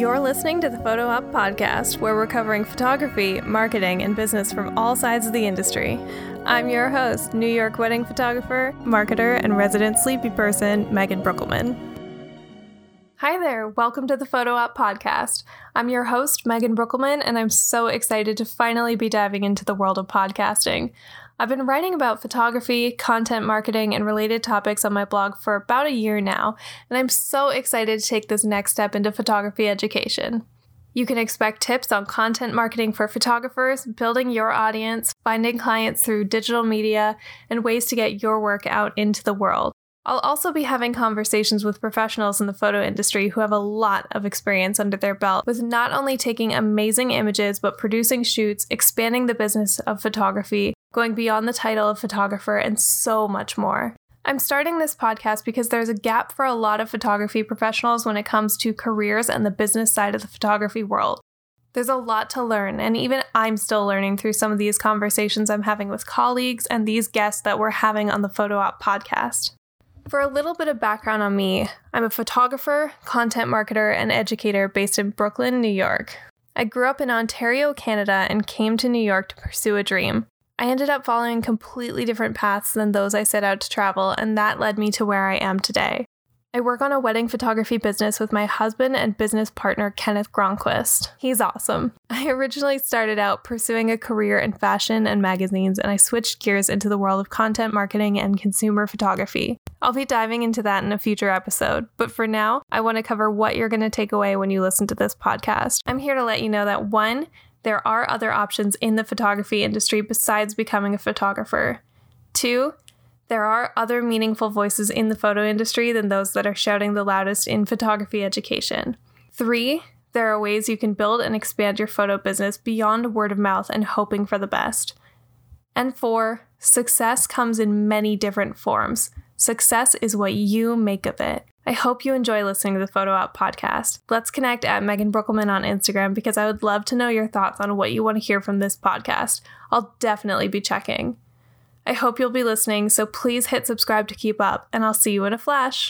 You're listening to the Photo Opp Podcast, where we're covering photography, marketing, and business from all sides of the industry. I'm your host, New York wedding photographer, marketer, and resident sleepy person, Megan Breukelman. Hi there, welcome to the Photo Opp Podcast. I'm your host, Megan Breukelman, and I'm so excited to finally be diving into the world of podcasting. I've been writing about photography, content marketing, and related topics on my blog for about a year now, and I'm so excited to take this next step into photography education. You can expect tips on content marketing for photographers, building your audience, finding clients through digital media, and ways to get your work out into the world. I'll also be having conversations with professionals in the photo industry who have a lot of experience under their belt with not only taking amazing images, but producing shoots, expanding the business of photography, going beyond the title of photographer, and so much more. I'm starting this podcast because there's a gap for a lot of photography professionals when it comes to careers and the business side of the photography world. There's a lot to learn, and even I'm still learning through some of these conversations I'm having with colleagues and these guests that we're having on the Photo Opp podcast. For a little bit of background on me, I'm a photographer, content marketer, and educator based in Brooklyn, New York. I grew up in Ontario, Canada, and came to New York to pursue a dream. I ended up following completely different paths than those I set out to travel, and that led me to where I am today. I work on a wedding photography business with my husband and business partner, Kenneth Gronquist. He's awesome. I originally started out pursuing a career in fashion and magazines, and I switched gears into the world of content marketing and consumer photography. I'll be diving into that in a future episode, but for now, I want to cover what you're going to take away when you listen to this podcast. I'm here to let you know that one, there are other options in the photography industry besides becoming a photographer. Two, there are other meaningful voices in the photo industry than those that are shouting the loudest in photography education. Three, there are ways you can build and expand your photo business beyond word of mouth and hoping for the best. And four, success comes in many different forms. Success is what you make of it. I hope you enjoy listening to the Photo Opp podcast. Let's connect at Megan Breukelman on Instagram because I would love to know your thoughts on what you want to hear from this podcast. I'll definitely be checking. I hope you'll be listening, so please hit subscribe to keep up, and I'll see you in a flash.